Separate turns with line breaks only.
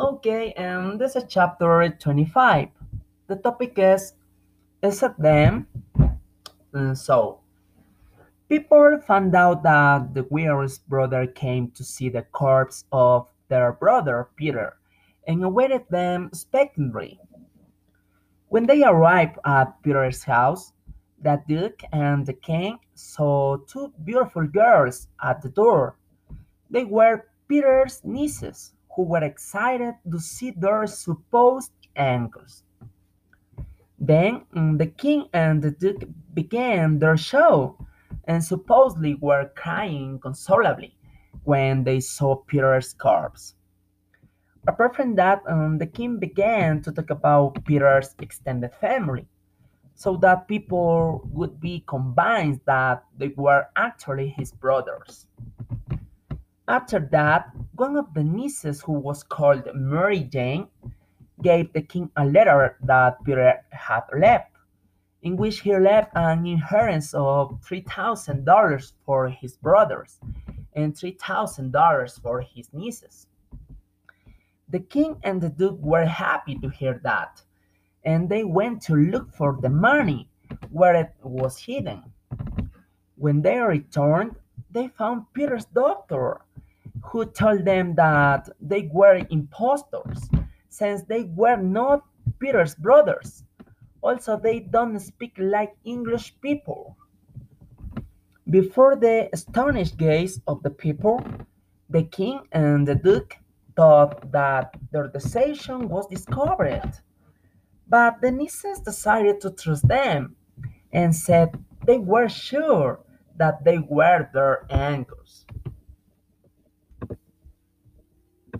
Okay, and this is chapter 25. The topic is Is it them? Uh, so, people found out that the Weir's brother came to see the corpse of their brother Peter and awaited them expectantly. When they arrived at Peter's house, the Duke and the King saw two beautiful girls at the door. They were Peter's nieces, who were excited to see their supposed uncles. Then mm, the king and the duke began their show, and supposedly were crying consolably when they saw Peter's corpse. Apart from that, um, the king began to talk about Peter's extended family, so that people would be convinced that they were actually his brothers. After that, one of the nieces, who was called Mary Jane, gave the king a letter that Peter had left, in which he left an inheritance of $3,000 for his brothers and $3,000 for his nieces. The king and the duke were happy to hear that, and they went to look for the money where it was hidden. When they returned, they found Peter's doctor, who told them that they were impostors, since they were not Peter's brothers. Also, they don't speak like English people. Before the astonished gaze of the people, the king and the duke thought that their deception was discovered. But the nieces decided to trust them and said they were sure that they were their uncles.